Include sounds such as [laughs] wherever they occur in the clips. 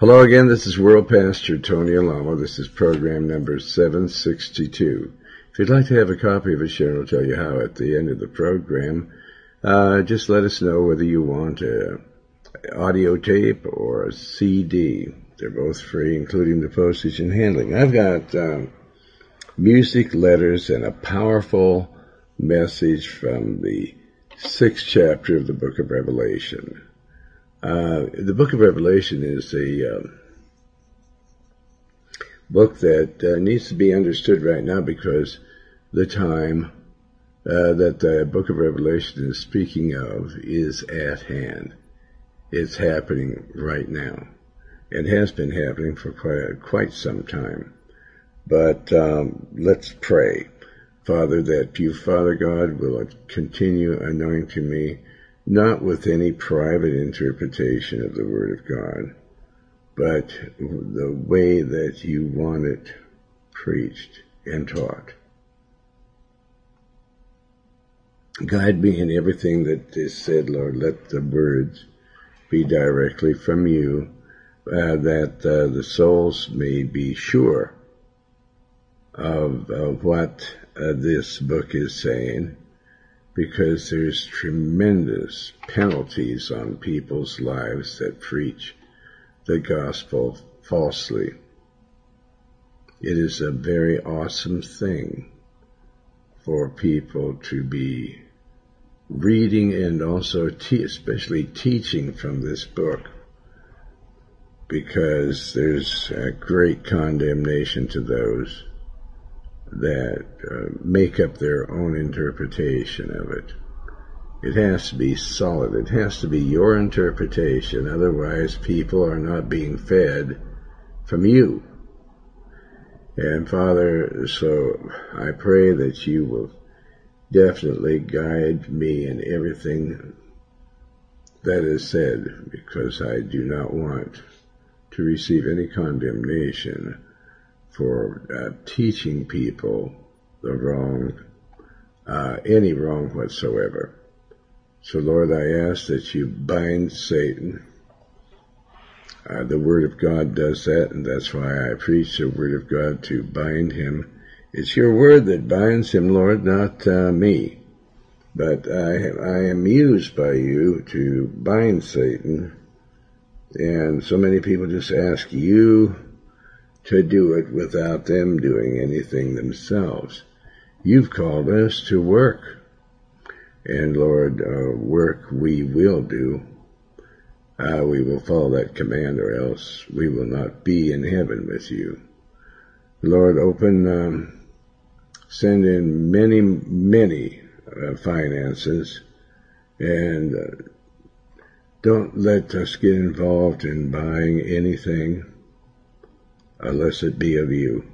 Hello again, this is World Pastor Tony Alamo. This is program number 762. If you'd like to have a copy of it, Sharon will tell you how at the end of the program. Uh, just let us know whether you want a audio tape or a CD. They're both free, including the postage and handling. I've got um, music, letters, and a powerful message from the sixth chapter of the book of Revelation. Uh, the book of Revelation is a um, book that uh, needs to be understood right now because the time uh, that the book of Revelation is speaking of is at hand. It's happening right now. It has been happening for quite, quite some time. But um, let's pray, Father, that you, Father God, will continue anointing me not with any private interpretation of the Word of God, but the way that you want it preached and taught. Guide me in everything that is said, Lord. Let the words be directly from you, uh, that uh, the souls may be sure of, of what uh, this book is saying because there's tremendous penalties on people's lives that preach the gospel falsely. It is a very awesome thing for people to be reading and also te- especially teaching from this book because there's a great condemnation to those that uh, make up their own interpretation of it. It has to be solid. It has to be your interpretation. Otherwise, people are not being fed from you. And Father, so I pray that you will definitely guide me in everything that is said because I do not want to receive any condemnation for uh, teaching people the wrong, uh, any wrong whatsoever. So Lord, I ask that you bind Satan. Uh, the Word of God does that, and that's why I preach the Word of God to bind him. It's your Word that binds him, Lord, not uh, me. But I, I am used by you to bind Satan. And so many people just ask you to do it without them doing anything themselves. You've called us to work. And Lord, uh, work we will do. Uh, we will follow that command or else we will not be in heaven with you. Lord, open, um, send in many, many uh, finances and uh, don't let us get involved in buying anything unless it be of you.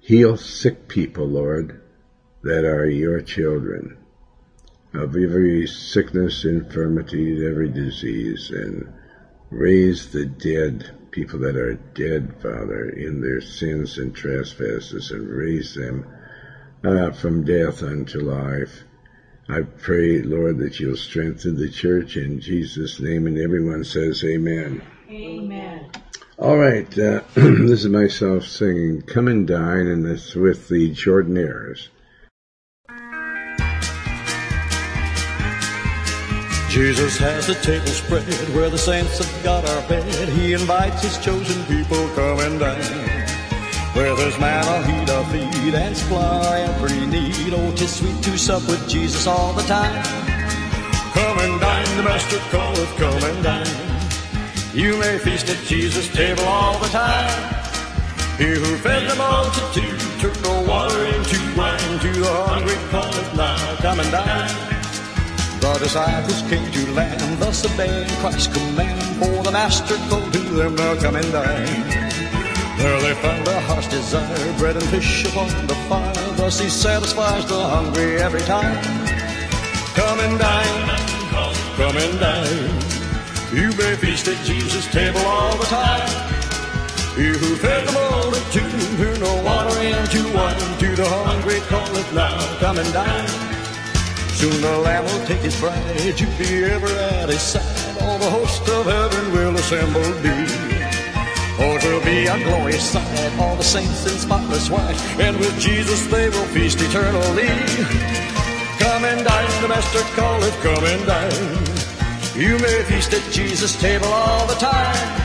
Heal sick people, Lord, that are your children, of every sickness, infirmity, every disease, and raise the dead, people that are dead, Father, in their sins and trespasses, and raise them uh, from death unto life. I pray, Lord, that you'll strengthen the church in Jesus' name, and everyone says amen. Amen. All right, uh, [clears throat] this is myself singing Come and Dine, and it's with the Jordanaires. Jesus has a table spread where the saints of God are fed. He invites his chosen people, come and dine. Where there's manna, heat our feed, and supply every need. Oh, tis sweet to sup with Jesus all the time. Come and dine, the Master calleth, come and dine. You may feast at Jesus' table all the time. He who fed the multitude took the water into wine. To the hungry calleth now, come and dine. The disciples came to land, thus obeying Christ's command. For the Master called to them, now come and dine. There they found their heart's desire, bread and fish upon the fire. Thus he satisfies the hungry every time. Come and dine, come and dine. You may feast at Jesus' table all the time. You who fed the multitude, turned no water into wine. To the hungry calleth now, come and dine. Soon the Lamb will take his bride to be ever at his side. All the host of heaven will assemble be. Oh, it will be a glorious sight, all the saints in spotless white, and with Jesus they will feast eternally. Come and dine, the Master calleth, come and dine. You may feast at Jesus' table all the time.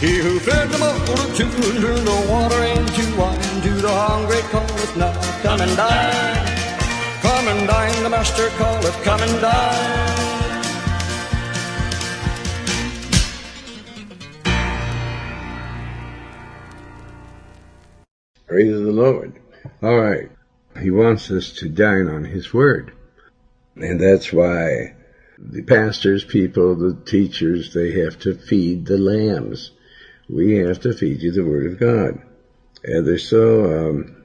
He who fed the multitude turned the water into wine, to the hungry calleth now, come and dine. Come and dine, the Master calleth, come and dine. Praise the Lord. All right. He wants us to dine on His Word. And that's why the pastors, people, the teachers, they have to feed the lambs. We have to feed you the Word of God. And there's so um,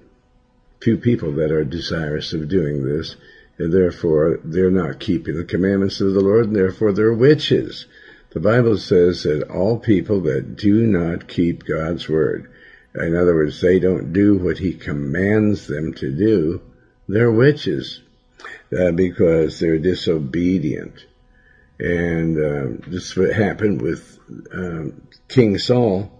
few people that are desirous of doing this, and therefore they're not keeping the commandments of the Lord, and therefore they're witches. The Bible says that all people that do not keep God's Word, in other words, they don't do what he commands them to do, they're witches uh, because they're disobedient. And uh, this what happened with um, King Saul.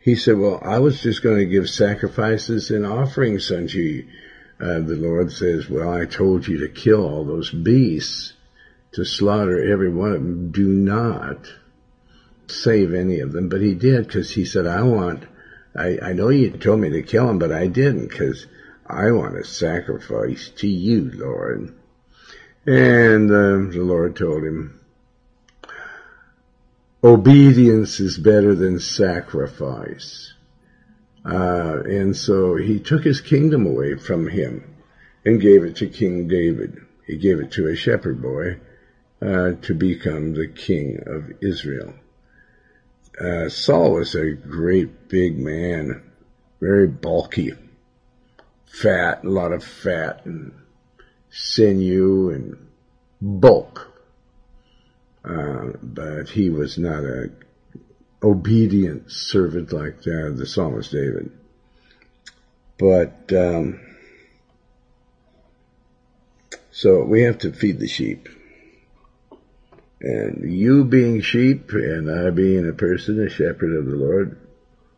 He said, well, I was just going to give sacrifices and offerings unto you. Uh, the Lord says, well, I told you to kill all those beasts, to slaughter every one of them. Do not save any of them. But he did because he said, I want I, I know you told me to kill him, but I didn't because I want to sacrifice to you, Lord. And uh, the Lord told him, obedience is better than sacrifice. Uh, and so he took his kingdom away from him and gave it to King David. He gave it to a shepherd boy uh, to become the king of Israel uh, Saul was a great big man, very bulky, fat, a lot of fat and sinew and bulk. Uh, but he was not a obedient servant like uh, the psalmist David. But um, so we have to feed the sheep. And you being sheep and I being a person, a shepherd of the Lord,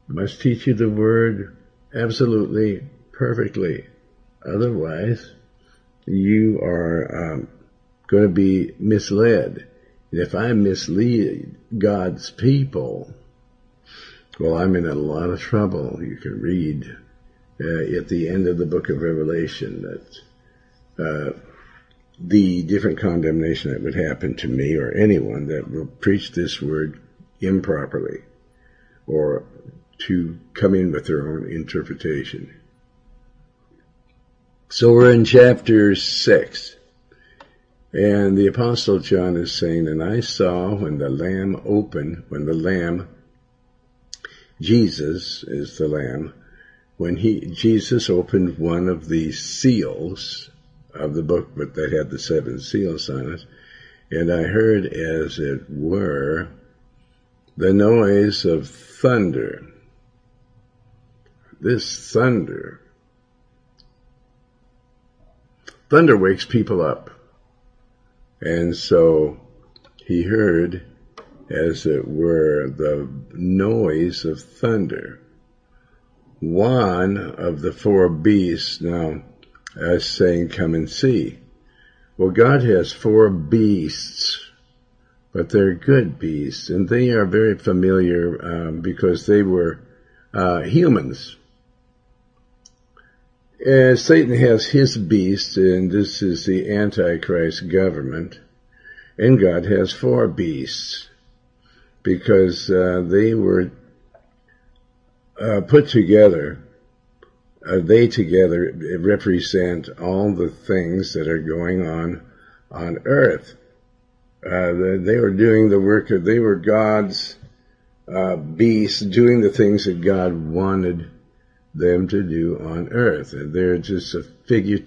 must teach you the word absolutely perfectly. Otherwise, you are um, going to be misled. And if I mislead God's people, well, I'm in a lot of trouble. You can read uh, at the end of the book of Revelation that uh, the different condemnation that would happen to me or anyone that will preach this word improperly or to come in with their own interpretation. So we're in chapter 6. And the apostle John is saying, and I saw when the lamb opened, when the lamb, Jesus is the lamb, when he, Jesus opened one of the seals of the book, but that had the seven seals on it. And I heard, as it were, the noise of thunder. This thunder. Thunder wakes people up. And so he heard, as it were, the noise of thunder. One of the four beasts, now, as saying, come and see. Well, God has four beasts, but they're good beasts, and they are very familiar um, because they were uh, humans. And Satan has his beast, and this is the Antichrist government, and God has four beasts because uh, they were uh, put together uh, they together represent all the things that are going on on earth. Uh, they were doing the work of, they were God's uh, beasts doing the things that God wanted them to do on earth. And they're just a figure,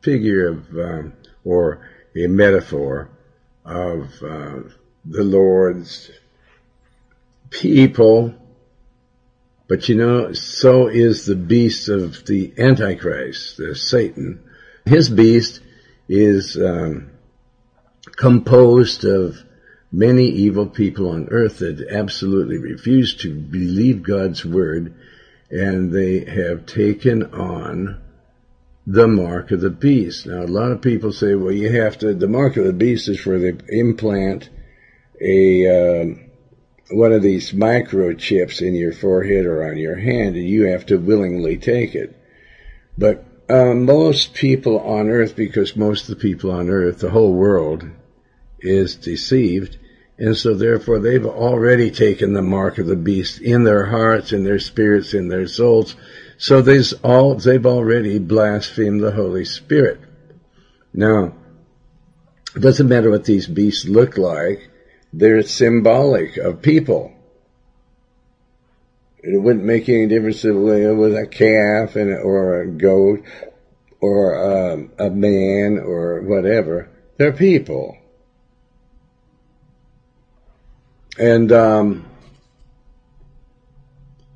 figure of, um, or a metaphor of uh, the Lord's people but you know, so is the beast of the Antichrist, the Satan. His beast is um, composed of many evil people on earth that absolutely refuse to believe God's word and they have taken on the mark of the beast. Now, a lot of people say, well, you have to, the mark of the beast is where they implant a, um, one of these microchips in your forehead or on your hand, and you have to willingly take it. But uh, most people on earth, because most of the people on earth, the whole world, is deceived, and so therefore they've already taken the mark of the beast in their hearts, in their spirits, in their souls. So they've all they've already blasphemed the Holy Spirit. Now, it doesn't matter what these beasts look like; they're symbolic of people. It wouldn't make any difference if it was a calf and, or a goat or um, a man or whatever. They're people. And um,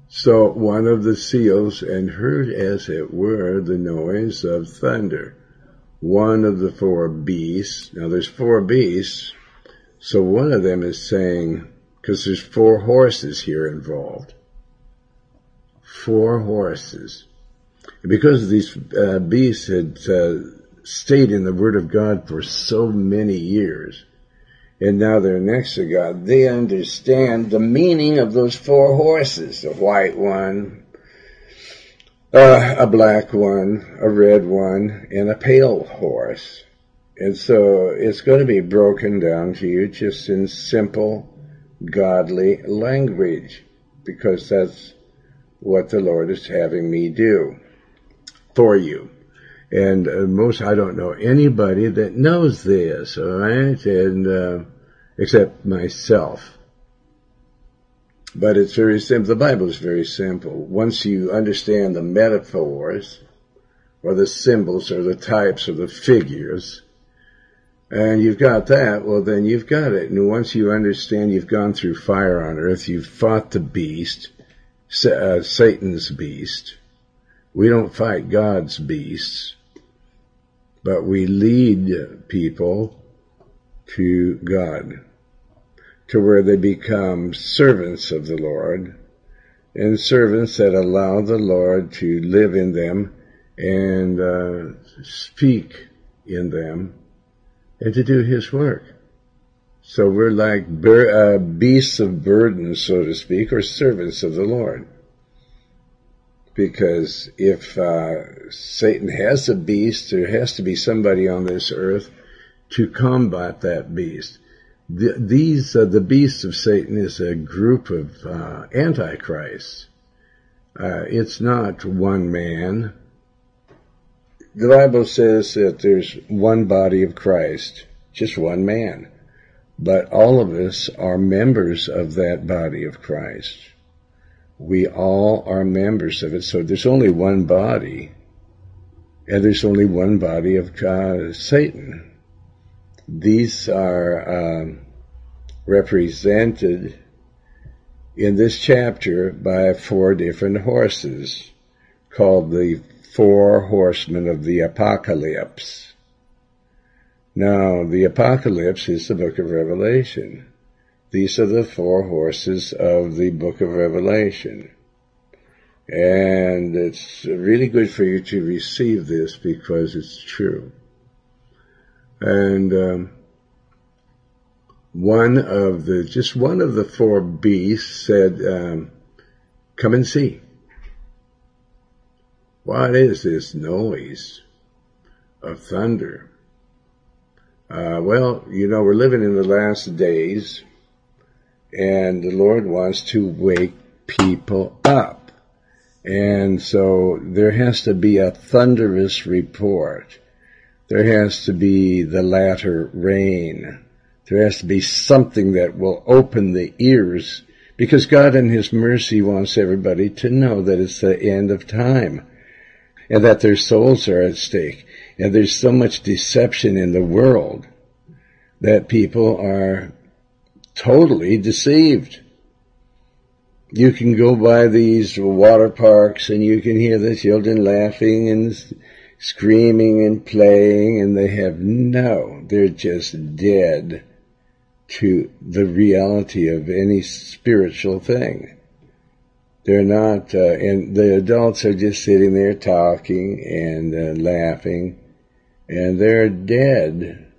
so one of the seals and heard as it were the noise of thunder. One of the four beasts, now there's four beasts, so one of them is saying, because there's four horses here involved. Four horses. Because these uh, beasts had uh, stayed in the Word of God for so many years, and now they're next to God, they understand the meaning of those four horses, a white one, uh, a black one, a red one, and a pale horse. And so it's going to be broken down to you just in simple, godly language, because that's what the Lord is having me do for you. And uh, most, I don't know anybody that knows this, alright? And, uh, except myself. But it's very simple. The Bible is very simple. Once you understand the metaphors, or the symbols, or the types, or the figures, and you've got that, well then you've got it. And once you understand you've gone through fire on earth, you've fought the beast, uh, Satan's beast. We don't fight God's beasts, but we lead people to God, to where they become servants of the Lord, and servants that allow the Lord to live in them and uh, speak in them and to do His work. So we're like bur- uh, beasts of burden, so to speak, or servants of the Lord. Because if uh, Satan has a beast, there has to be somebody on this earth to combat that beast. The, these, uh, the beasts of Satan is a group of uh, antichrists. Uh, it's not one man. The Bible says that there's one body of Christ, just one man. But all of us are members of that body of Christ. We all are members of it. So there's only one body, and there's only one body of uh, Satan. These are um, represented in this chapter by four different horses called the four horsemen of the apocalypse. Now, the apocalypse is the book of Revelation. These are the four horses of the book of Revelation. And it's really good for you to receive this because it's true. And um, one of the, just one of the four beasts said, um, come and see. What is this noise of thunder? Uh, well, you know, we're living in the last days, and the Lord wants to wake people up. And so there has to be a thunderous report there has to be the latter rain. There has to be something that will open the ears because God in His mercy wants everybody to know that it's the end of time and that their souls are at stake. And there's so much deception in the world that people are totally deceived. You can go by these water parks and you can hear the children laughing and screaming and playing and they have no, they're just dead. to the reality of any spiritual thing. They're not, uh, and the adults are just sitting there talking and uh, laughing, and they're dead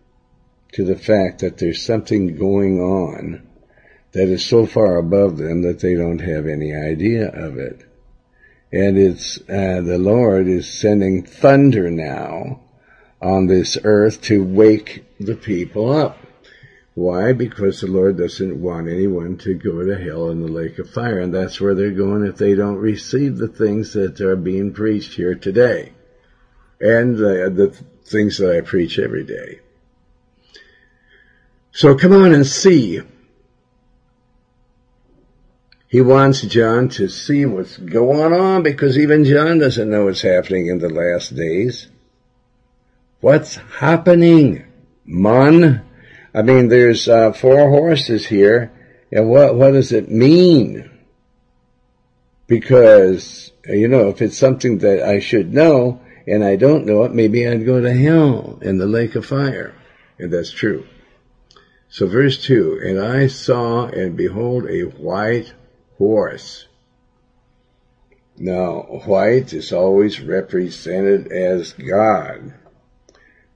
to the fact that there's something going on that is so far above them that they don't have any idea of it. And it's, uh, the Lord is sending thunder now on this earth to wake the people up. Why? Because the Lord doesn't want anyone to go to hell in the lake of fire, and that's where they're going if they don't receive the things that are being preached here today. And the, the things that I preach every day. So come on and see. He wants John to see what's going on because even John doesn't know what's happening in the last days. What's happening, man? I mean, there's uh, four horses here, and what what does it mean? Because you know, if it's something that I should know and I don't know it, maybe I'd go to hell in the lake of fire, and that's true. So, verse two, and I saw and behold a white horse. Now, white is always represented as God.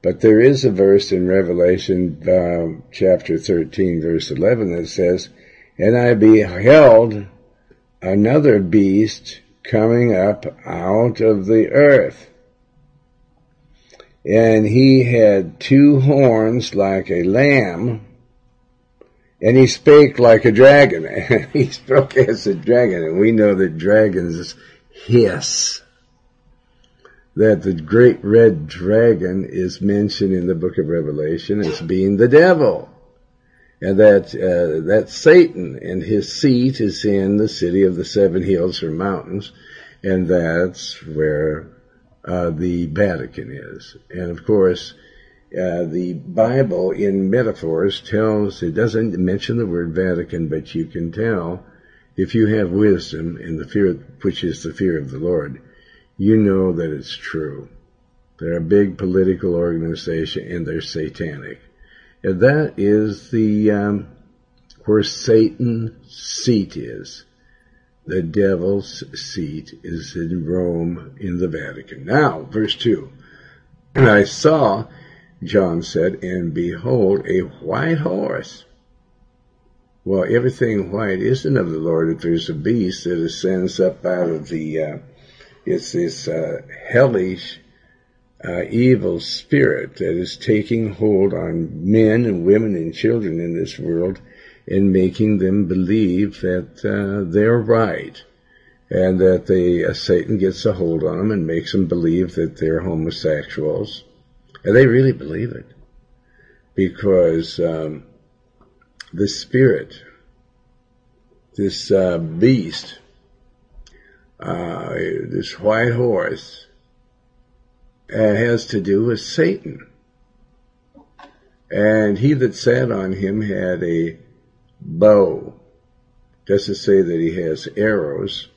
But there is a verse in Revelation uh, chapter 13, verse 11 that says, And I beheld another beast coming up out of the earth. And he had two horns like a lamb, and he spake like a dragon. [laughs] and he spoke as a dragon, and we know that dragons hiss that the great red dragon is mentioned in the book of Revelation as being the devil. And that, uh, that Satan and his seat is in the city of the seven hills or mountains. And that's where, uh, the Vatican is. And of course, uh, the Bible in metaphors tells, it doesn't mention the word Vatican, but you can tell if you have wisdom and the fear, which is the fear of the Lord, you know that it's true. They're a big political organization and they're satanic. And that is the, um, where Satan's seat is. The devil's seat is in Rome in the Vatican. Now, verse 2. And I saw, John said, and behold, a white horse. Well, everything white isn't of the Lord if there's a beast that ascends up out of the, uh, it's this uh, hellish, uh, evil spirit that is taking hold on men and women and children in this world and making them believe that uh, they're right and that they uh, Satan gets a hold on them and makes them believe that they're homosexuals, and they really believe it because um, the spirit, this uh, beast, uh, this white horse uh, has to do with Satan. And he that sat on him had a bow. Doesn't say that he has arrows,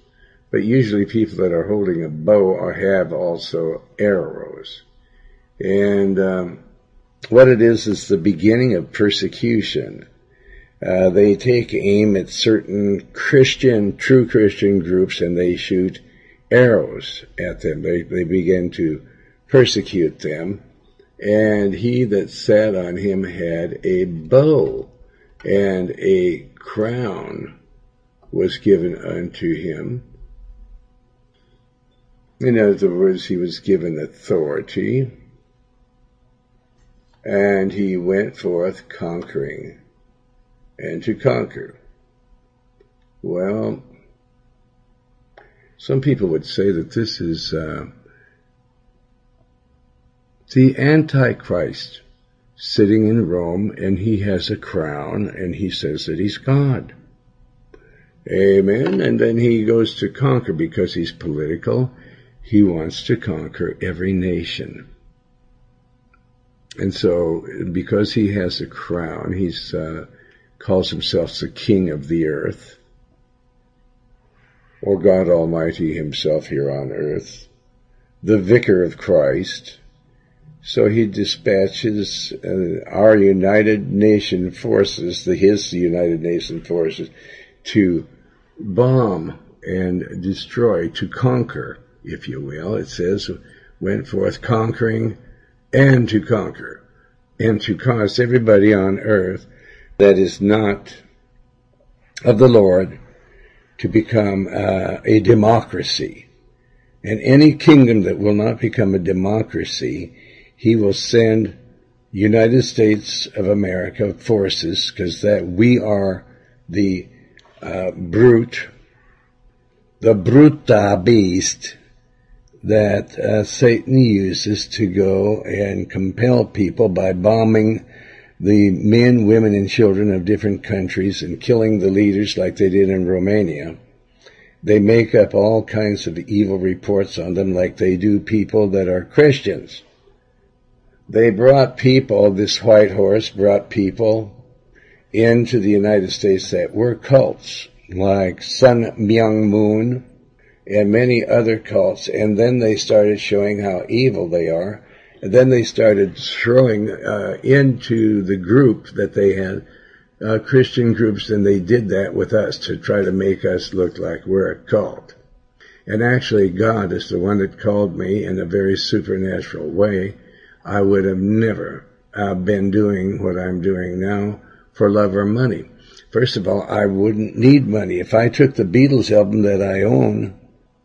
but usually people that are holding a bow or have also arrows. And um, what it is is the beginning of persecution. Uh, they take aim at certain Christian, true Christian groups and they shoot arrows at them. They, they begin to persecute them. And he that sat on him had a bow and a crown was given unto him. In other words, he was given authority and he went forth conquering and to conquer. Well, some people would say that this is uh, the Antichrist sitting in Rome and he has a crown and he says that he's God. Amen. And then he goes to conquer because he's political. He wants to conquer every nation. And so because he has a crown, he uh, calls himself the King of the earth, or God Almighty himself here on earth, the Vicar of Christ, So he dispatches uh, our United Nation forces, the his United Nation forces, to bomb and destroy, to conquer, if you will. It says, went forth conquering and to conquer, and to cause everybody on earth that is not of the Lord to become uh, a democracy. And any kingdom that will not become a democracy, he will send United States of America forces, because that we are the uh, brute, the bruta beast that uh, Satan uses to go and compel people by bombing the men, women, and children of different countries and killing the leaders like they did in Romania. They make up all kinds of evil reports on them like they do people that are Christians. They brought people, this white horse brought people into the United States that were cults, like Sun Myung Moon and many other cults, and then they started showing how evil they are and then they started throwing uh, into the group that they had uh, Christian groups, and they did that with us to try to make us look like we're a cult. And actually, God is the one that called me in a very supernatural way. I would have never uh, been doing what I'm doing now for love or money. First of all, I wouldn't need money. If I took the Beatles album that I own,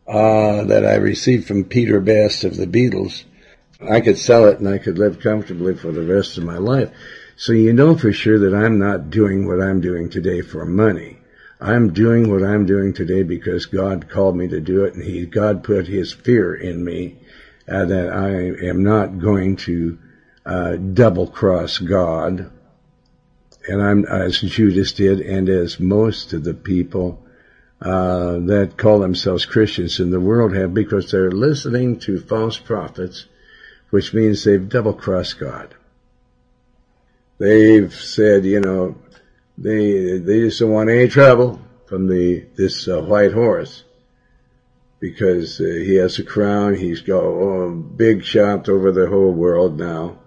uh, that I received from Peter Best of the Beatles, I could sell it and I could live comfortably for the rest of my life. So you know for sure that I'm not doing what I'm doing today for money. I'm doing what I'm doing today because God called me to do it and he, God put his fear in me uh, that I am not going to uh, double cross God. And I'm, as Judas did and as most of the people uh, that call themselves Christians in the world have because they're listening to false prophets which means they've double crossed God. They've said, you know, they they just don't want any trouble from the this uh, white horse because uh, he has a crown. He's got a big shot over the whole world now,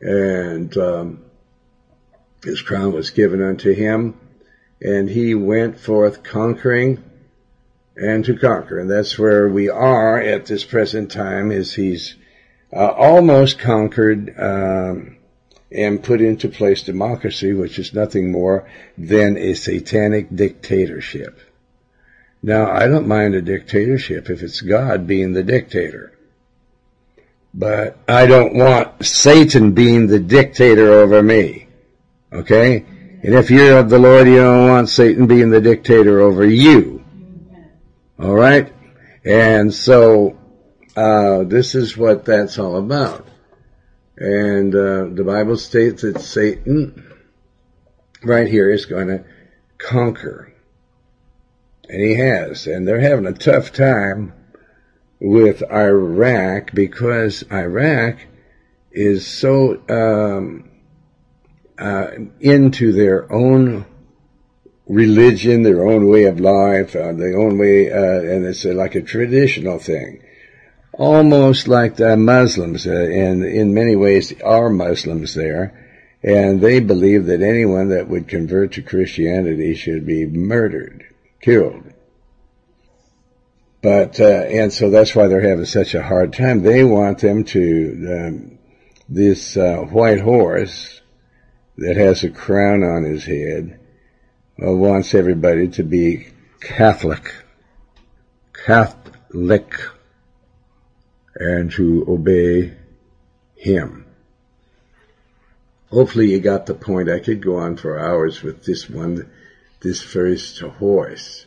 and um, his crown was given unto him, and he went forth conquering and to conquer, and that's where we are at this present time. Is he's uh, almost conquered um, and put into place democracy, which is nothing more than a satanic dictatorship. Now, I don't mind a dictatorship if it's God being the dictator. But I don't want Satan being the dictator over me. Okay? And if you're of the Lord, you don't want Satan being the dictator over you. Alright? And so, uh, this is what that's all about. And uh, the Bible states that Satan, right here, is going to conquer. And he has. And they're having a tough time with Iraq because Iraq is so um, uh, into their own religion, their own way of life, uh, their own way, uh, and it's like a traditional thing almost like the Muslims, uh, and in many ways are Muslims there, and they believe that anyone that would convert to Christianity should be murdered, killed. But uh, and so that's why they're having such a hard time. They want them to um, this uh, white horse that has a crown on his head uh, wants everybody to be Catholic, Catholic and to obey Him. Hopefully you got the point. I could go on for hours with this one, this first horse.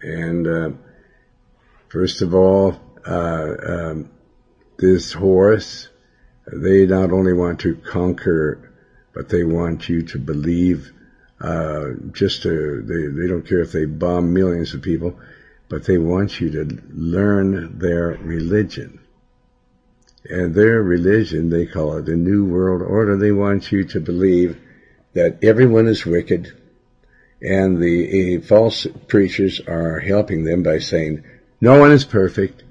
And, uh, first of all, uh, um, this horse, they not only want to conquer, but they want you to believe, uh, just to, they, they don't care if they bomb millions of people but they want you to learn their religion. And their religion, they call it the New World Order. They want you to believe that everyone is wicked and the uh, false preachers are helping them by saying, no one is perfect.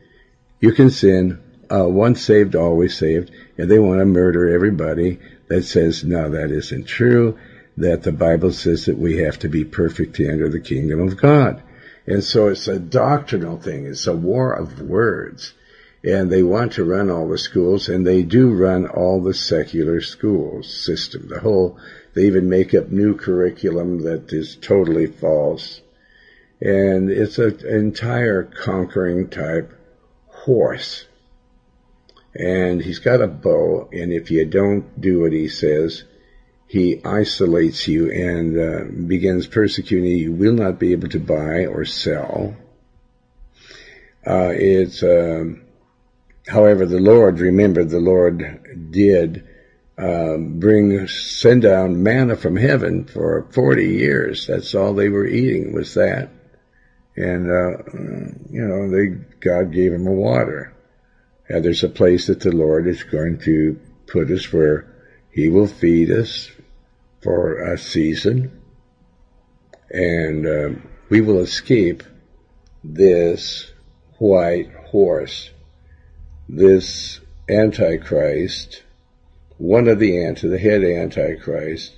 You can sin. uh, once saved, always saved, and they want to murder everybody that says, no, that isn't true, that the Bible says that we have to be perfect to enter the kingdom of God. And so it's a doctrinal thing. It's a war of words. And they want to run all the schools, and they do run all the secular schools system. The whole, they even make up new curriculum that is totally false. And it's an entire conquering type horse. And he's got a bow, and if you don't do what he says, he isolates you and uh, begins persecuting you. You will not be able to buy or sell. Uh, it's, um, however, the Lord, remember, the Lord did uh, bring, send down manna from heaven for 40 years. That's all they were eating was that. And, uh, you know, they, God gave them water. And there's a place that the Lord is going to put us where He will feed us for a season, and um, we will escape this white horse, this Antichrist, one of the anti, the head Antichrist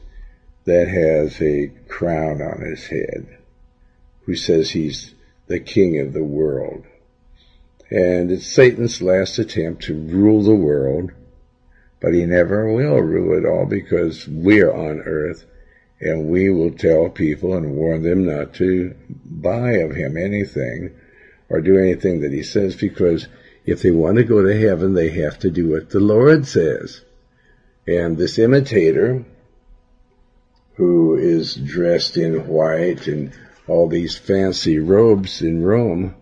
that has a crown on his head, who says he's the king of the world. And it's Satan's last attempt to rule the world but he never will rule it all because we're on earth and we will tell people and warn them not to buy of him anything or do anything that he says because if they want to go to heaven, they have to do what the Lord says. And this imitator, who is dressed in white and all these fancy robes in Rome,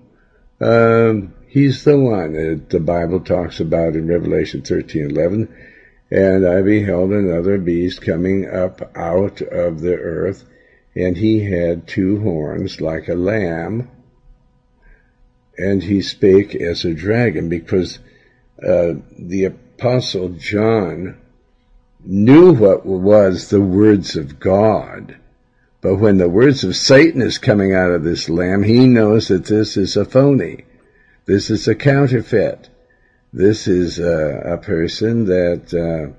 um, he's the one that the Bible talks about in Revelation 13:11 and I beheld another beast coming up out of the earth, and he had two horns like a lamb, and he spake as a dragon, because uh, the apostle John knew what was the words of God. But when the words of Satan is coming out of this lamb, he knows that this is a phony. This is a counterfeit. This is a, a person that uh,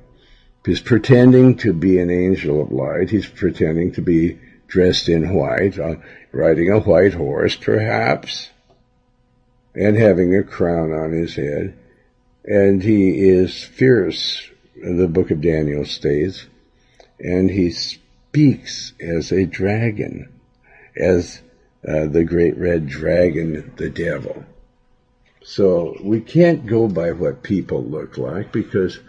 is pretending to be an angel of light. He's pretending to be dressed in white, uh, riding a white horse, perhaps, and having a crown on his head. And he is fierce, the book of Daniel states, and he speaks as a dragon, as uh, the great red dragon, the devil. So we can't go by what people look like because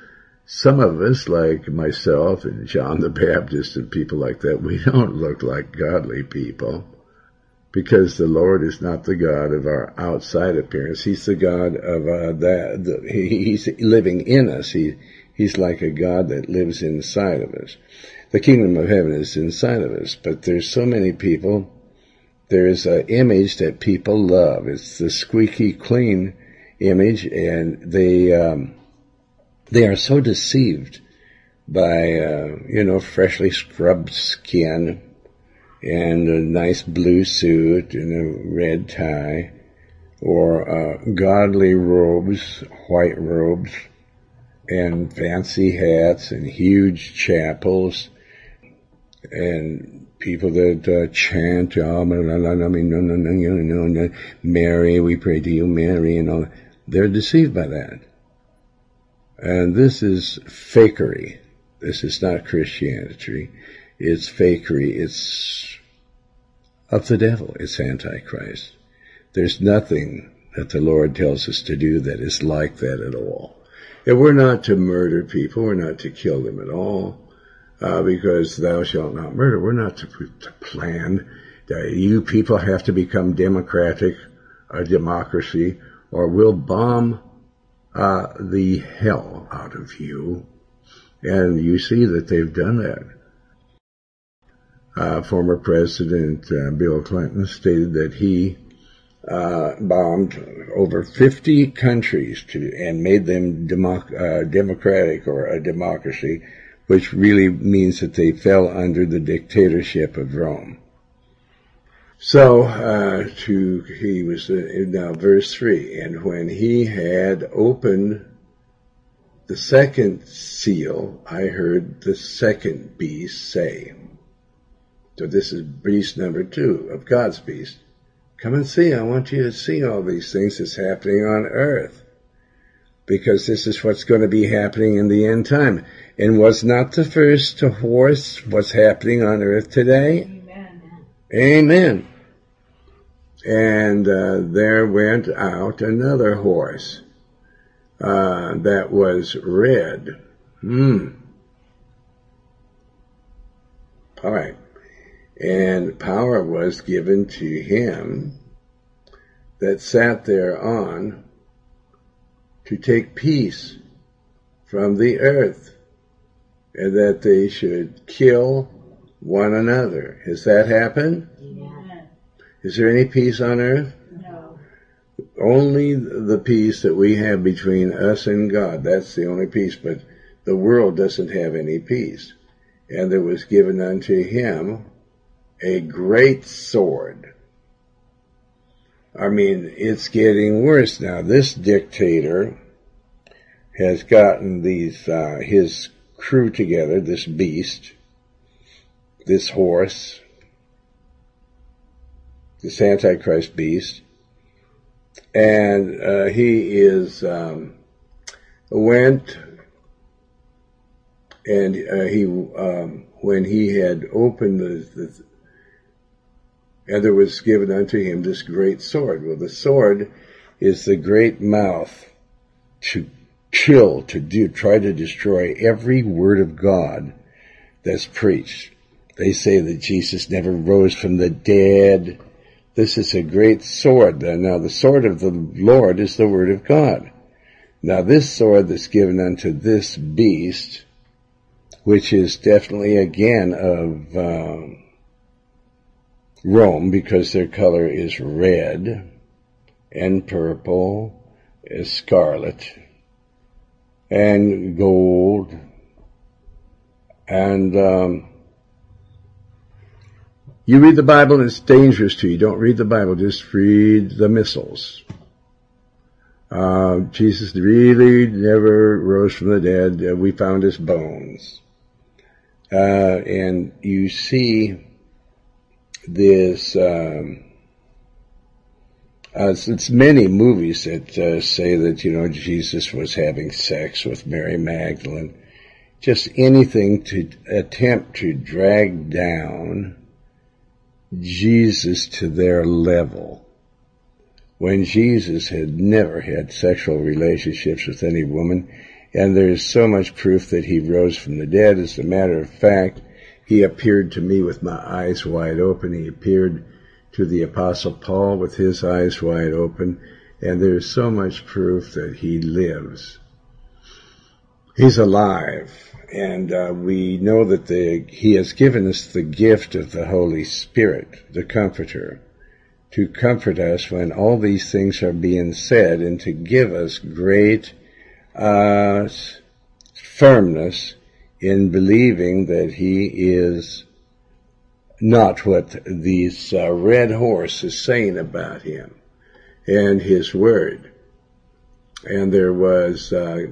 some of us, like myself and John the Baptist and people like that, we [laughs] don't look like godly people because the Lord is not the God of our outside appearance. He's the God of uh, that. The, he's living in us. He he's like a God that lives inside of us. The kingdom of heaven is inside of us, but there's so many people there's an image that people love. It's the squeaky clean image, and they um, they are so deceived by uh, you know freshly scrubbed skin and a nice blue suit and a red tie, or uh, godly robes, white robes, and fancy hats and huge chapels and people that uh, chant, oh, Mary, we pray to you, Mary, and all. They're deceived by that. And this is fakery. This is not Christianity. It's fakery. It's of the devil. It's Antichrist. There's nothing that the Lord tells us to do that is like that at all. And we're not to murder people. We're not to kill them at all uh, because thou shalt not murder. We're not to, to plan that you people have to become democratic, a democracy, or we'll bomb uh, the hell out of you. And you see that they've done that. Uh, former President uh, Bill Clinton stated that he uh, bombed over 50 countries to and made them democ- uh, democratic or a democracy which really means that they fell under the dictatorship of Rome. So, uh, to, he was, uh, now verse 3, and when he had opened the second seal, I heard the second beast say, so this is beast number two of God's beast. Come and see. I want you to see all these things that's happening on earth. Because this is what's going to be happening in the end time. And was not the first to horse what's happening on earth today? Amen. Amen. And uh, there went out another horse uh, that was red. Hmm. All right and power was given to him that sat thereon to take peace from the earth, and that they should kill one another. Has that happened? Yeah. Is there any peace on earth? No. Only the peace that we have between us and God. That's the only peace, but the world doesn't have any peace. And there was given unto him a great sword. I mean, it's getting worse now. This dictator has gotten these, uh, his crew together, this beast, this horse, this Antichrist beast, and uh, he is um, went and uh, he um, when he had opened the, the and there was given unto him this great sword. Well, the sword is the great mouth to kill, to do, try to destroy every word of God that's preached. They say that Jesus never rose from the dead. This is a great sword. Now the sword of the Lord is the word of God. Now this sword that's given unto this beast, which is definitely again of um, Rome because their color is red and purple, is scarlet, and gold, and um, you read the Bible and it's dangerous to you. Don't read the Bible, just read the missals. Uh, Jesus really never rose from the dead. Uh, we found his bones. Uh, and you see this um, uh, it's many movies that uh, say that you know Jesus was having sex with Mary Magdalene. Just anything to attempt to drag down Jesus to their level when Jesus had never had sexual relationships with any woman, and there's so much proof that he rose from the dead. As a matter of fact, he appeared to me with my eyes wide open. He appeared to the apostle Paul with his eyes wide open. And there's so much proof that he lives. He's alive. And uh, we know that the, he has given us the gift of the Holy Spirit, the Comforter, to comfort us when all these things are being said and to give us great uh, firmness in believing that he is not what this uh, red horse is saying about him and his word. And there was uh,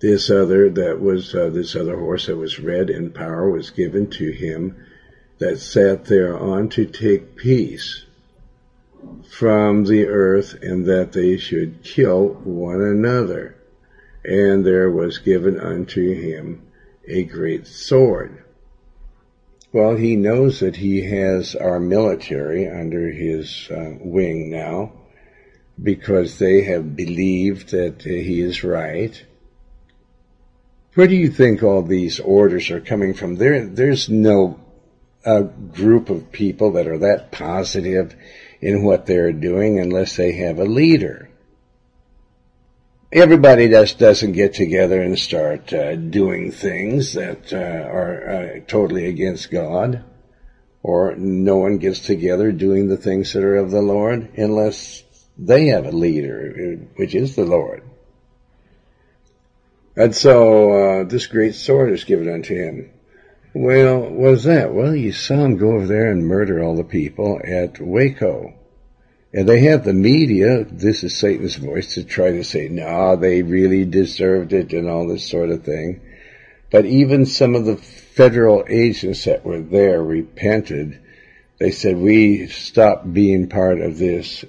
this other that was uh, this other horse that was red and power was given to him that sat there on to take peace from the earth and that they should kill one another and there was given unto him a great sword. Well, he knows that he has our military under his uh, wing now because they have believed that he is right. Where do you think all these orders are coming from? There, there's no uh, group of people that are that positive in what they're doing unless they have a leader everybody just doesn't get together and start uh, doing things that uh, are uh, totally against God, or no one gets together doing the things that are of the Lord unless they have a leader, which is the Lord. And so uh, this great sword is given unto him. Well, what's that? Well, you saw him go over there and murder all the people at Waco. And they have the media, this is Satan's voice, to try to say, nah, they really deserved it and all this sort of thing. But even some of the federal agents that were there repented. They said, we stopped being part of this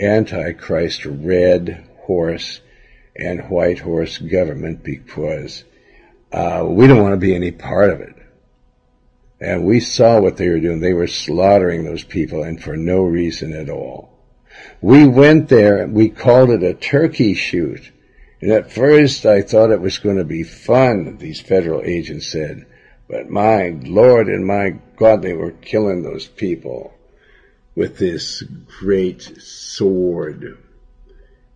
Antichrist red horse and white horse government because uh, we don't want to be any part of it. And we saw what they were doing. They were slaughtering those people and for no reason at all. We went there, we called it a turkey shoot. And at first I thought it was going to be fun, these federal agents said. But my Lord and my God, they were killing those people with this great sword,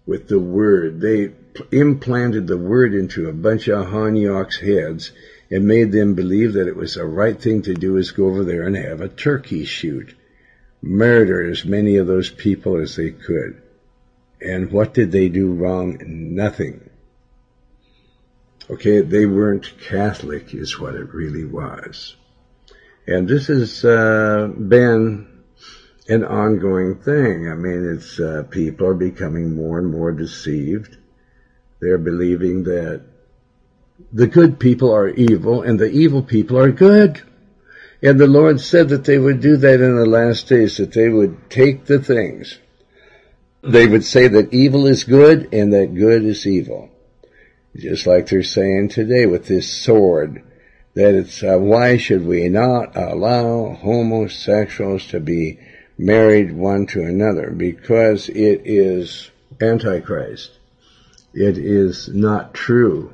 with the word. They implanted the word into a bunch of Hanyok's heads and made them believe that it was the right thing to do is go over there and have a turkey shoot. Murder as many of those people as they could. And what did they do wrong? Nothing. Okay, they weren't Catholic is what it really was. And this has uh, been an ongoing thing. I mean, it's uh, people are becoming more and more deceived. They're believing that the good people are evil and the evil people are good. And the Lord said that they would do that in the last days, that they would take the things. They would say that evil is good and that good is evil. Just like they're saying today with this sword, that it's, uh, why should we not allow homosexuals to be married one to another? Because it is Antichrist. It is not true.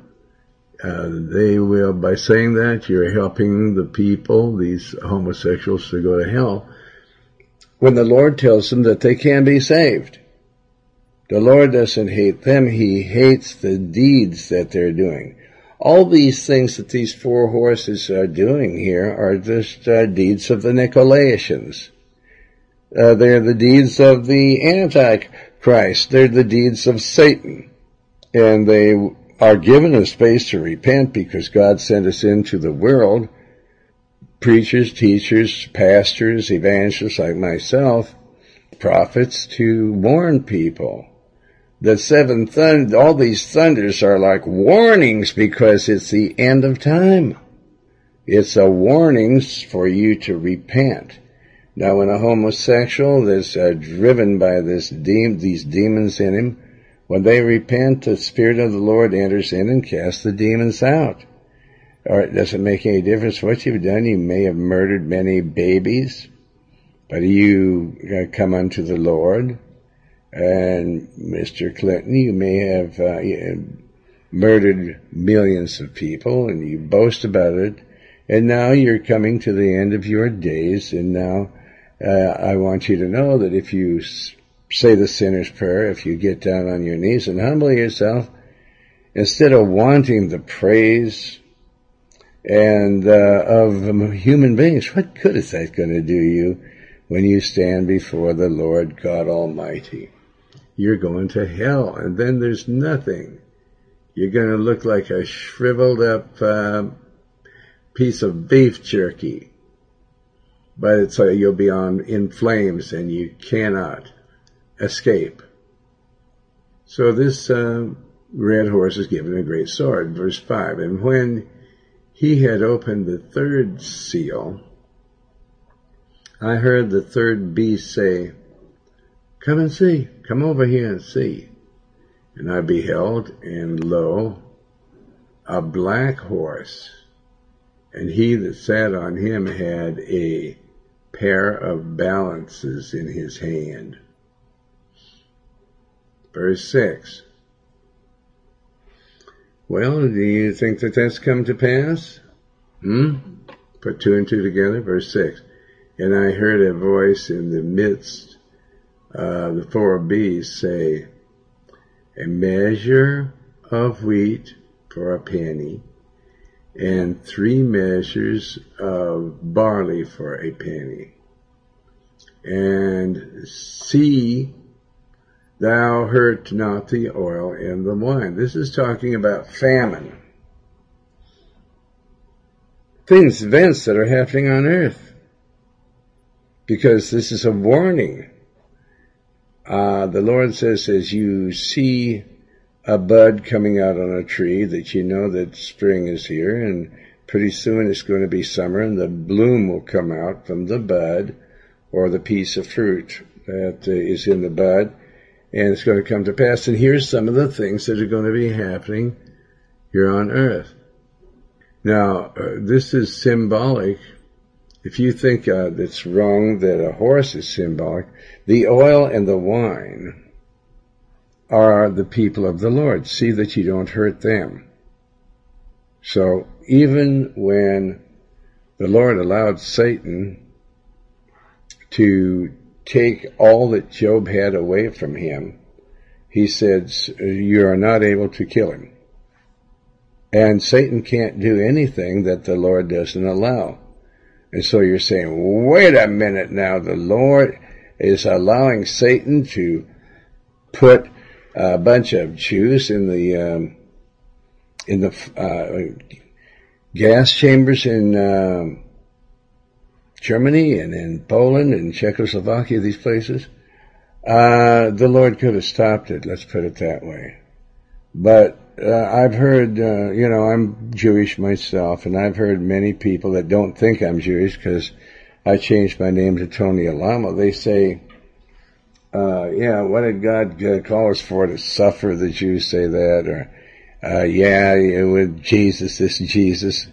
Uh, they will, by saying that, you're helping the people, these homosexuals, to go to hell, when the Lord tells them that they can be saved. The Lord doesn't hate them, He hates the deeds that they're doing. All these things that these four horses are doing here are just uh, deeds of the Nicolaitans. Uh, they're the deeds of the Antichrist. They're the deeds of Satan. And they are given a space to repent because God sent us into the world, preachers, teachers, pastors, evangelists like myself, prophets, to warn people the seven thund- all these thunders are like warnings because it's the end of time. It's a warnings for you to repent. Now, when a homosexual is uh, driven by this de- these demons in him, when they repent, the Spirit of the Lord enters in and casts the demons out. Or it doesn't make any difference what you've done. You may have murdered many babies, but you uh, come unto the Lord and Mr. Clinton, you may have uh, murdered millions of people and you boast about it. And now you're coming to the end of your days. And now uh, I want you to know that if you say the sinner's prayer, if you get down on your knees and humble yourself, instead of wanting the praise and uh, of human beings, what good is that going to do you when you stand before the Lord God Almighty? you're going to hell. And then there's nothing. You're going to look like a shriveled up uh, piece of beef jerky. But it's uh, you'll be on in flames and you cannot escape. So this uh, red horse is given a great sword. Verse five. And when he had opened the third seal, I heard the third beast say, Come and see. Come over here and see. And I beheld, and lo, a black horse, and he that sat on him had a pair of balances in his hand. Verse 6. Well, do you think that that's come to pass? Hmm? Put two and two together. Verse 6. And I heard a voice in the midst of the four beasts say a measure of wheat for a penny and three measures of barley for a penny. And see thou hurt not the oil and the wine. This is talking about famine. things, events that are happening on earth. Because this is a warning. Uh, the Lord says, as you see a bud coming out on a tree, that you know that spring is here, and pretty soon it's going to be summer, and the bloom will come out from the bud, or the piece of fruit that is in the bud, and it's going to come to pass. And here's some of the things that are going to be happening here on earth. Now, uh, this is symbolic. If you think uh, it's wrong that a horse is symbolic, the oil and the wine are the people of the Lord. See that you don't hurt them. So even when the Lord allowed Satan to take all that Job had away from him, he said, you are not able to kill him. And Satan can't do anything that the Lord doesn't allow. And so you're saying, wait a minute now, the Lord is allowing Satan to put a bunch of Jews in the, um, in the, uh, gas chambers in, um, Germany and in Poland and Czechoslovakia, these places. Uh, the Lord could have stopped it, let's put it that way. But uh, I've heard, uh, you know, I'm Jewish myself, and I've heard many people that don't think I'm Jewish because I changed my name to Tony Alamo. They say, uh, yeah, what did God call us for to suffer? The Jews say that, or, uh, yeah, with Jesus, this Jesus.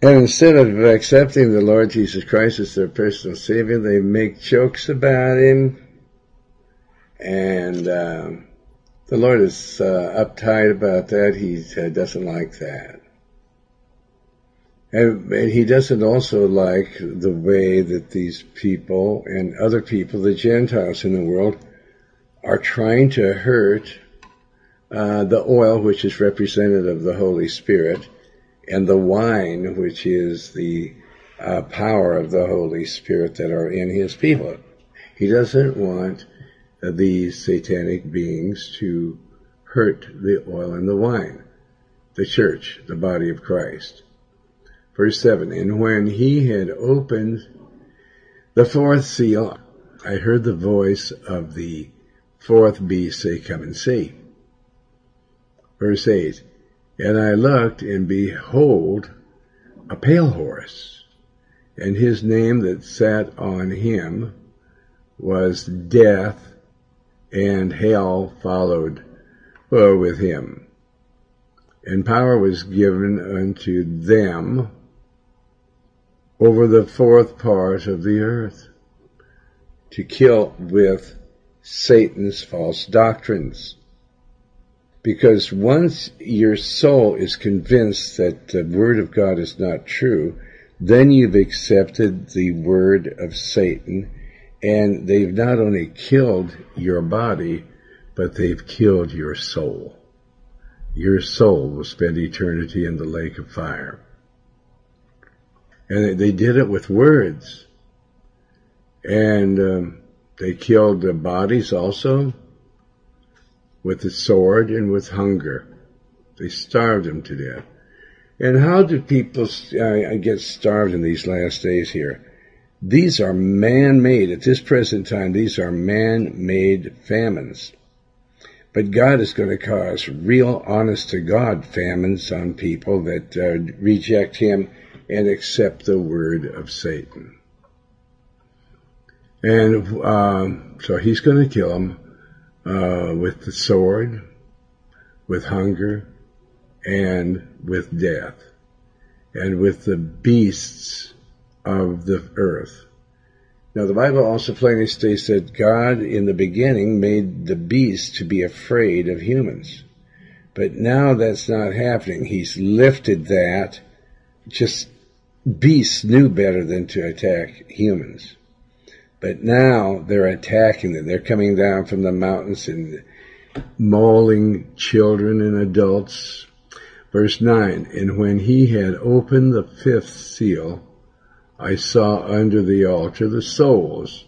And instead of accepting the Lord Jesus Christ as their personal Savior, they make jokes about Him. And um, the Lord is uh, uptight about that. He uh, doesn't like that. And, and, He doesn't also like the way that these people and other people, the Gentiles in the world, are trying to hurt uh, the oil, which is representative of the Holy Spirit, and the wine, which is the uh, power of the Holy Spirit that are in his people. He doesn't want these satanic beings to hurt the oil and the wine, the church, the body of Christ. Verse 7, And when he had opened the fourth seal, I heard the voice of the fourth beast say, Come and see. Verse 8, and I looked, and behold, a pale horse, and his name that sat on him was Death, and hell followed uh, with him. And power was given unto them over the fourth part of the earth to kill with Satan's false doctrines. Because once your soul is convinced that the word of God is not true, then you've accepted the word of Satan and they've not only killed your body, but they've killed your soul. Your soul will spend eternity in the lake of fire. And they did it with words. And um, they killed the bodies also with the sword and with hunger. They starved them to death. And how do people uh, get starved in these last days here? These are man-made, at this present time, these are man-made famines. But God is going to cause real, honest to God famines on people that uh, reject Him and accept the word of Satan. And um, so He's going to kill them uh, with the sword, with hunger, and with death, and with the beasts of the earth. Now the Bible also plainly states that God in the beginning made the beasts to be afraid of humans. But now that's not happening. He's lifted that. Just beasts knew better than to attack humans. But now they're attacking them. They're coming down from the mountains and mauling children and adults. Verse 9, And when he had opened the fifth seal, I saw under the altar the souls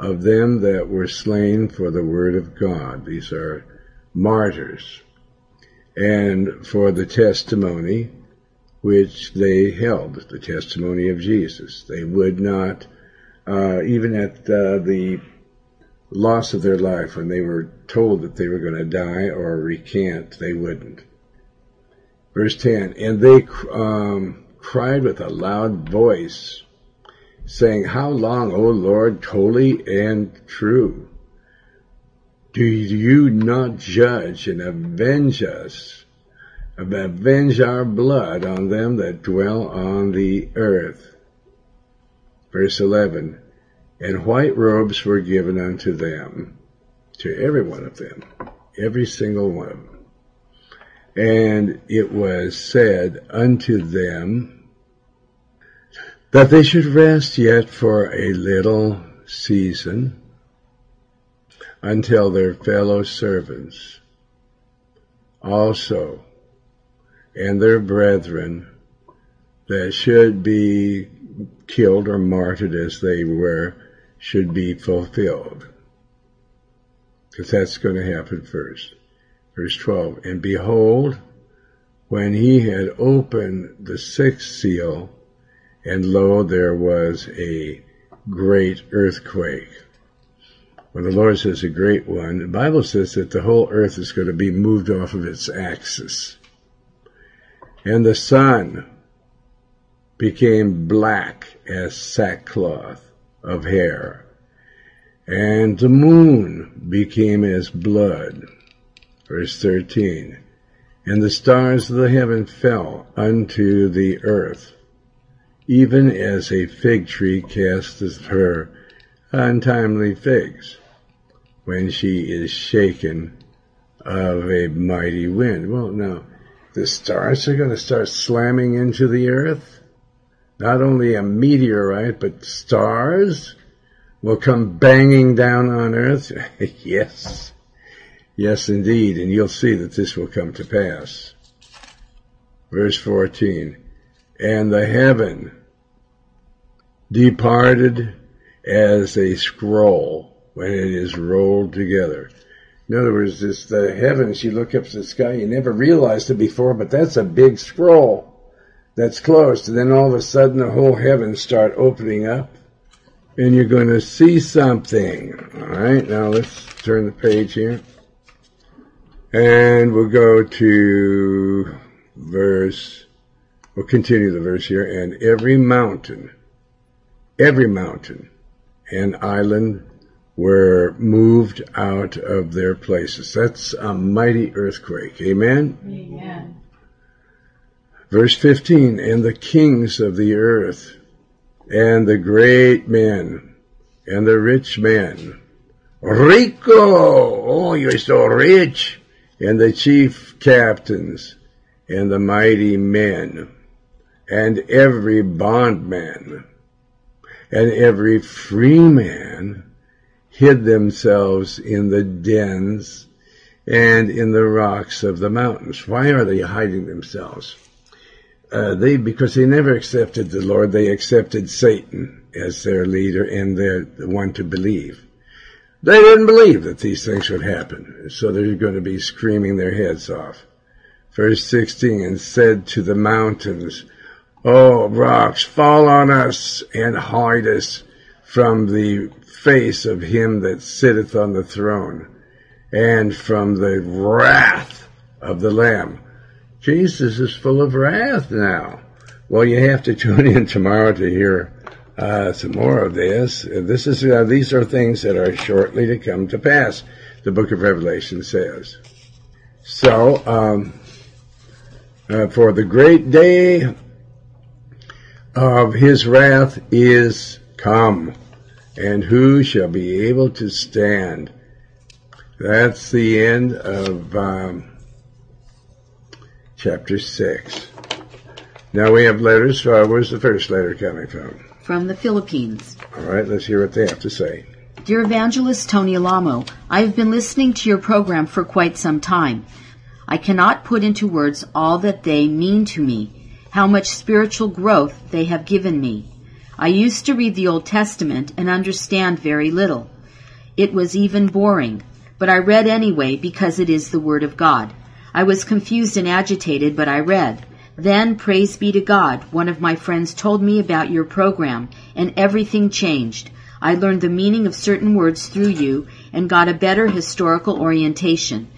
of them that were slain for the word of God. These are martyrs. And for the testimony which they held, the testimony of Jesus. They would not, uh, even at uh, the loss of their life, when they were told that they were going to die or recant, they wouldn't. Verse 10, and they um, cried with a loud voice, saying, How long, O Lord, holy and true? Do you not judge and avenge us, avenge our blood on them that dwell on the earth? Verse 11, and white robes were given unto them, to every one of them, every single one of them. And it was said unto them that they should rest yet for a little season until their fellow servants also and their brethren that should be killed or martyred as they were should be fulfilled. Because that's going to happen first. Verse 12, and behold, when he had opened the sixth seal, and lo, there was a great earthquake. When the Lord says a great one, the Bible says that the whole earth is going to be moved off of its axis. And the sun became black as sackcloth of hair, and the moon became as blood. Verse 13. And the stars of the heaven fell unto the earth, even as a fig tree casteth her untimely figs when she is shaken of a mighty wind. Well, now, the stars are going to start slamming into the earth. Not only a meteorite, but stars will come banging down on earth. [laughs] yes. Yes, indeed, and you'll see that this will come to pass. Verse 14, and the heaven departed as a scroll when it is rolled together. In other words, this the heavens, you look up to the sky, you never realized it before, but that's a big scroll that's closed. And then all of a sudden the whole heavens start opening up and you're going to see something. All right, now let's turn the page here. And we'll go to verse, we'll continue the verse here. And every mountain, every mountain and island were moved out of their places. That's a mighty earthquake. Amen? Amen. Verse 15, and the kings of the earth, and the great men, and the rich men, Rico! Oh, you're so rich! And the chief captains, and the mighty men, and every bondman, and every free man, hid themselves in the dens and in the rocks of the mountains. Why are they hiding themselves? Uh, they because they never accepted the Lord, they accepted Satan as their leader and their the one to believe. They didn't believe that these things would happen, so they're going to be screaming their heads off. Verse 16, and said to the mountains, Oh, rocks, fall on us and hide us from the face of him that sitteth on the throne and from the wrath of the Lamb. Jesus is full of wrath now. Well, you have to [laughs] tune in tomorrow to hear uh, some more of this. This is uh, these are things that are shortly to come to pass. The Book of Revelation says. So, um, uh, for the great day of His wrath is come and who shall be able to stand? That's the end of um, chapter 6. Now we have letters. Uh, where's the first letter coming from? From the Philippines. All right, let's hear what they have to say. Dear Evangelist Tony Alamo, I have been listening to your program for quite some time. I cannot put into words all that they mean to me, how much spiritual growth they have given me. I used to read the Old Testament and understand very little. It was even boring, but I read anyway because it is the Word of God. I was confused and agitated, but I read. Then, praise be to God, one of my friends told me about your program, and everything changed. I learned the meaning of certain words through you and got a better historical orientation.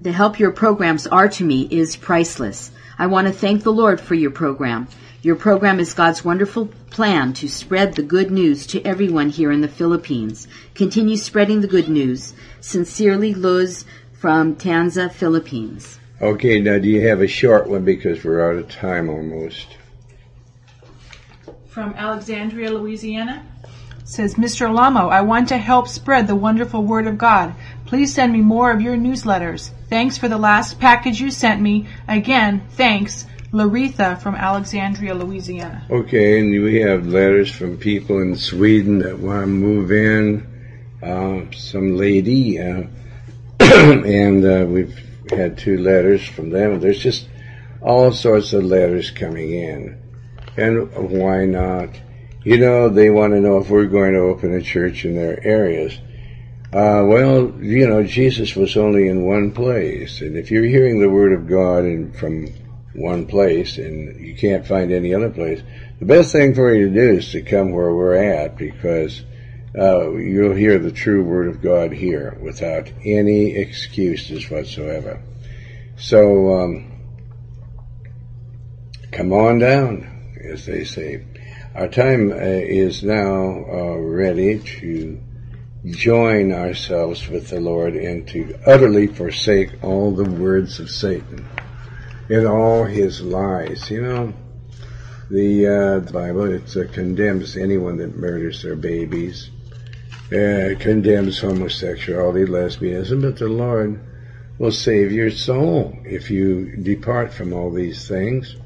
The help your programs are to me is priceless. I want to thank the Lord for your program. Your program is God's wonderful plan to spread the good news to everyone here in the Philippines. Continue spreading the good news. Sincerely, Luz from Tanza, Philippines. Okay, now do you have a short one because we're out of time almost? From Alexandria, Louisiana. Says Mr. Alamo, I want to help spread the wonderful word of God. Please send me more of your newsletters. Thanks for the last package you sent me. Again, thanks. Laritha from Alexandria, Louisiana. Okay, and we have letters from people in Sweden that want to move in. Uh, some lady, uh, [coughs] and uh, we've had two letters from them. There's just all sorts of letters coming in. And why not? You know, they want to know if we're going to open a church in their areas. Uh, well, you know, Jesus was only in one place. And if you're hearing the Word of God in, from one place and you can't find any other place, the best thing for you to do is to come where we're at because uh, you'll hear the true Word of God here without any excuses whatsoever. So, um, come on down, as they say. Our time uh, is now uh, ready to join ourselves with the Lord and to utterly forsake all the words of Satan and all his lies. You know, the, uh, the Bible it condemns anyone that murders their babies, condemns homosexuality, lesbianism, but the Lord will save your soul if you depart from all these things.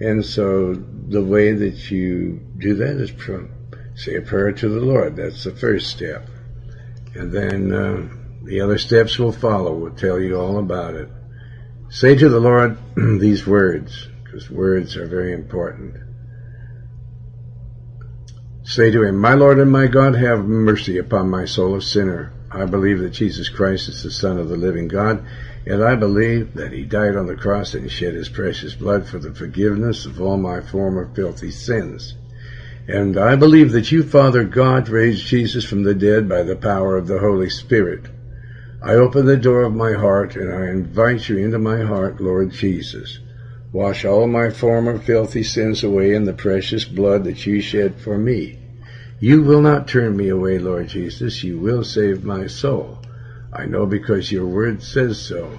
And so the way that you do that is pr- say a prayer to the Lord. That's the first step. And then uh, the other steps will follow. We'll tell you all about it. Say to the Lord [clears throat] these words, because words are very important. Say to him, My Lord and my God, have mercy upon my soul of sinner. I believe that Jesus Christ is the Son of the living God, and I believe that he died on the cross and shed his precious blood for the forgiveness of all my former filthy sins. And I believe that you, Father God, raised Jesus from the dead by the power of the Holy Spirit. I open the door of my heart and I invite you into my heart, Lord Jesus. Wash all my former filthy sins away in the precious blood that you shed for me. You will not turn me away, Lord Jesus. You will save my soul. I know because your word says so.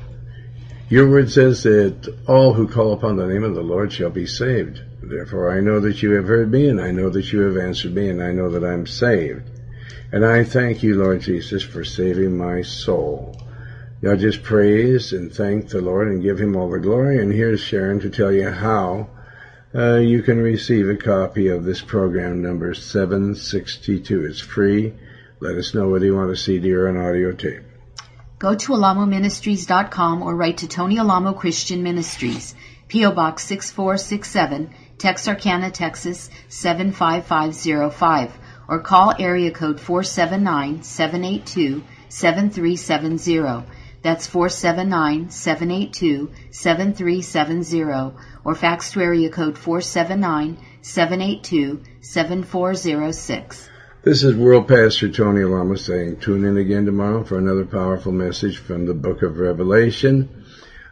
Your word says that all who call upon the name of the Lord shall be saved. Therefore I know that you have heard me and I know that you have answered me and I know that I'm saved. And I thank you, Lord Jesus, for saving my soul. Now just praise and thank the Lord and give him all the glory. And here's Sharon to tell you how uh, you can receive a copy of this program number 762. It's free. Let us know whether you want a CD or an audio tape. Go to alamoministries.com or write to Tony Alamo Christian Ministries, P.O. Box 6467, Texarkana, Texas 75505, or call area code 479-782-7370. That's 479-782-7370 or fax to area code 479-782-7406. This is World Pastor Tony Alamo saying tune in again tomorrow for another powerful message from the book of Revelation.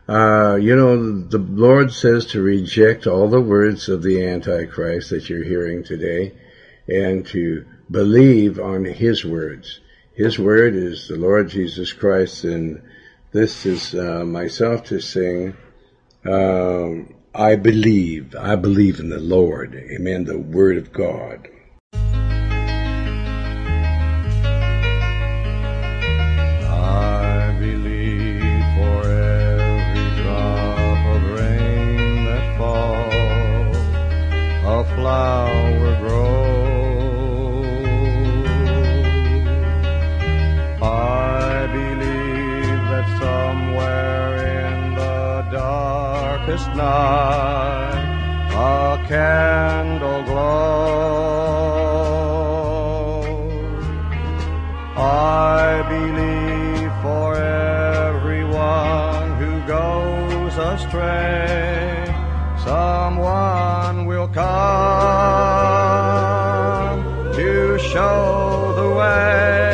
Uh, you know, the Lord says to reject all the words of the Antichrist that you're hearing today and to believe on His words. His word is the Lord Jesus Christ and this is uh, myself to sing, um, I believe, I believe in the Lord. Amen. The word of God. I darkest night, a candle glows. I believe for everyone who goes astray, someone will come to show the way.